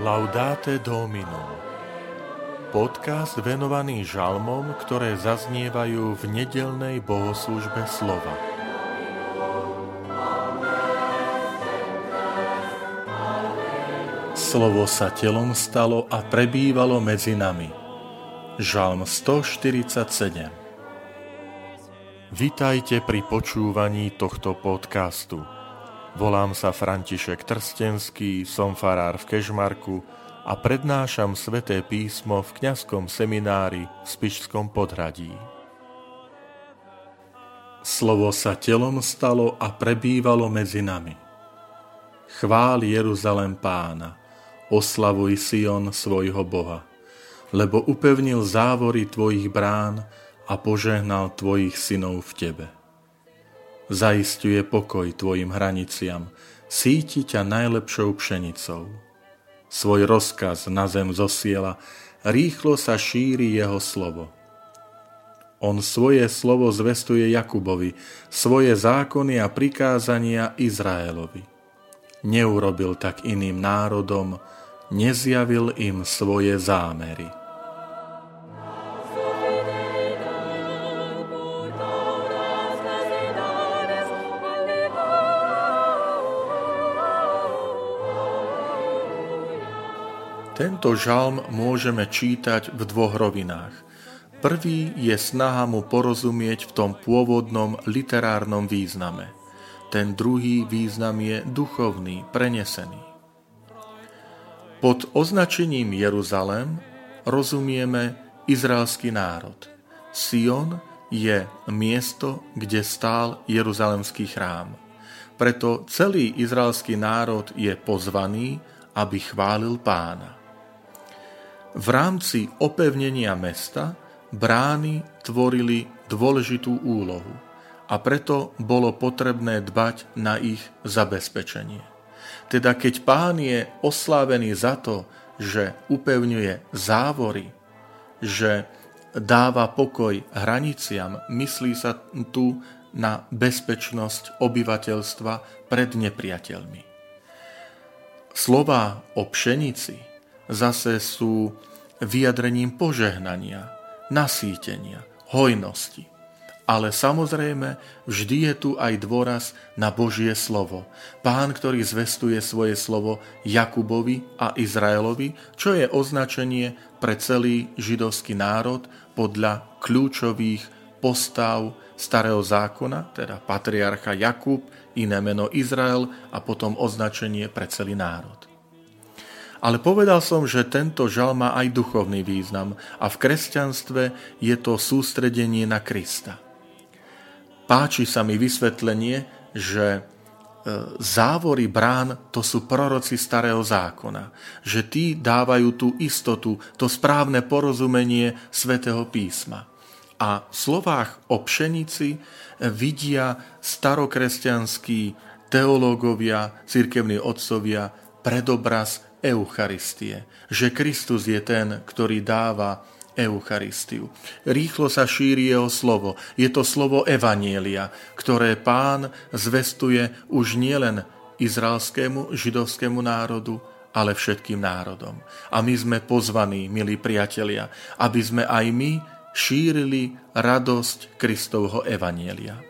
Laudate Domino Podcast venovaný žalmom, ktoré zaznievajú v nedelnej bohoslužbe slova. Slovo sa telom stalo a prebývalo medzi nami. Žalm 147 Vitajte pri počúvaní tohto podcastu. Volám sa František Trstenský, som farár v Kežmarku a prednášam sveté písmo v kňazskom seminári v Spišskom podhradí. Slovo sa telom stalo a prebývalo medzi nami. Chvál Jeruzalem pána, oslavuj Sion svojho Boha, lebo upevnil závory tvojich brán a požehnal tvojich synov v tebe zaistuje pokoj tvojim hraniciam, síti ťa najlepšou pšenicou. Svoj rozkaz na zem zosiela, rýchlo sa šíri jeho slovo. On svoje slovo zvestuje Jakubovi, svoje zákony a prikázania Izraelovi. Neurobil tak iným národom, nezjavil im svoje zámery. Tento žalm môžeme čítať v dvoch rovinách. Prvý je snaha mu porozumieť v tom pôvodnom literárnom význame. Ten druhý význam je duchovný, prenesený. Pod označením Jeruzalem rozumieme izraelský národ. Sion je miesto, kde stál Jeruzalemský chrám. Preto celý izraelský národ je pozvaný, aby chválil pána. V rámci opevnenia mesta brány tvorili dôležitú úlohu a preto bolo potrebné dbať na ich zabezpečenie. Teda keď pán je oslávený za to, že upevňuje závory, že dáva pokoj hraniciam, myslí sa tu na bezpečnosť obyvateľstva pred nepriateľmi. Slova o pšenici zase sú vyjadrením požehnania, nasýtenia, hojnosti. Ale samozrejme, vždy je tu aj dôraz na Božie slovo. Pán, ktorý zvestuje svoje slovo Jakubovi a Izraelovi, čo je označenie pre celý židovský národ podľa kľúčových postav starého zákona, teda patriarcha Jakub, iné meno Izrael a potom označenie pre celý národ. Ale povedal som, že tento žal má aj duchovný význam a v kresťanstve je to sústredenie na Krista. Páči sa mi vysvetlenie, že e, závory brán to sú proroci starého zákona, že tí dávajú tú istotu, to správne porozumenie svätého písma. A v slovách o pšenici vidia starokresťanskí teológovia, cirkevní otcovia predobraz Eucharistie, že Kristus je ten, ktorý dáva Eucharistiu. Rýchlo sa šíri jeho slovo. Je to slovo Evanielia, ktoré pán zvestuje už nielen izraelskému, židovskému národu, ale všetkým národom. A my sme pozvaní, milí priatelia, aby sme aj my šírili radosť Kristovho Evanielia.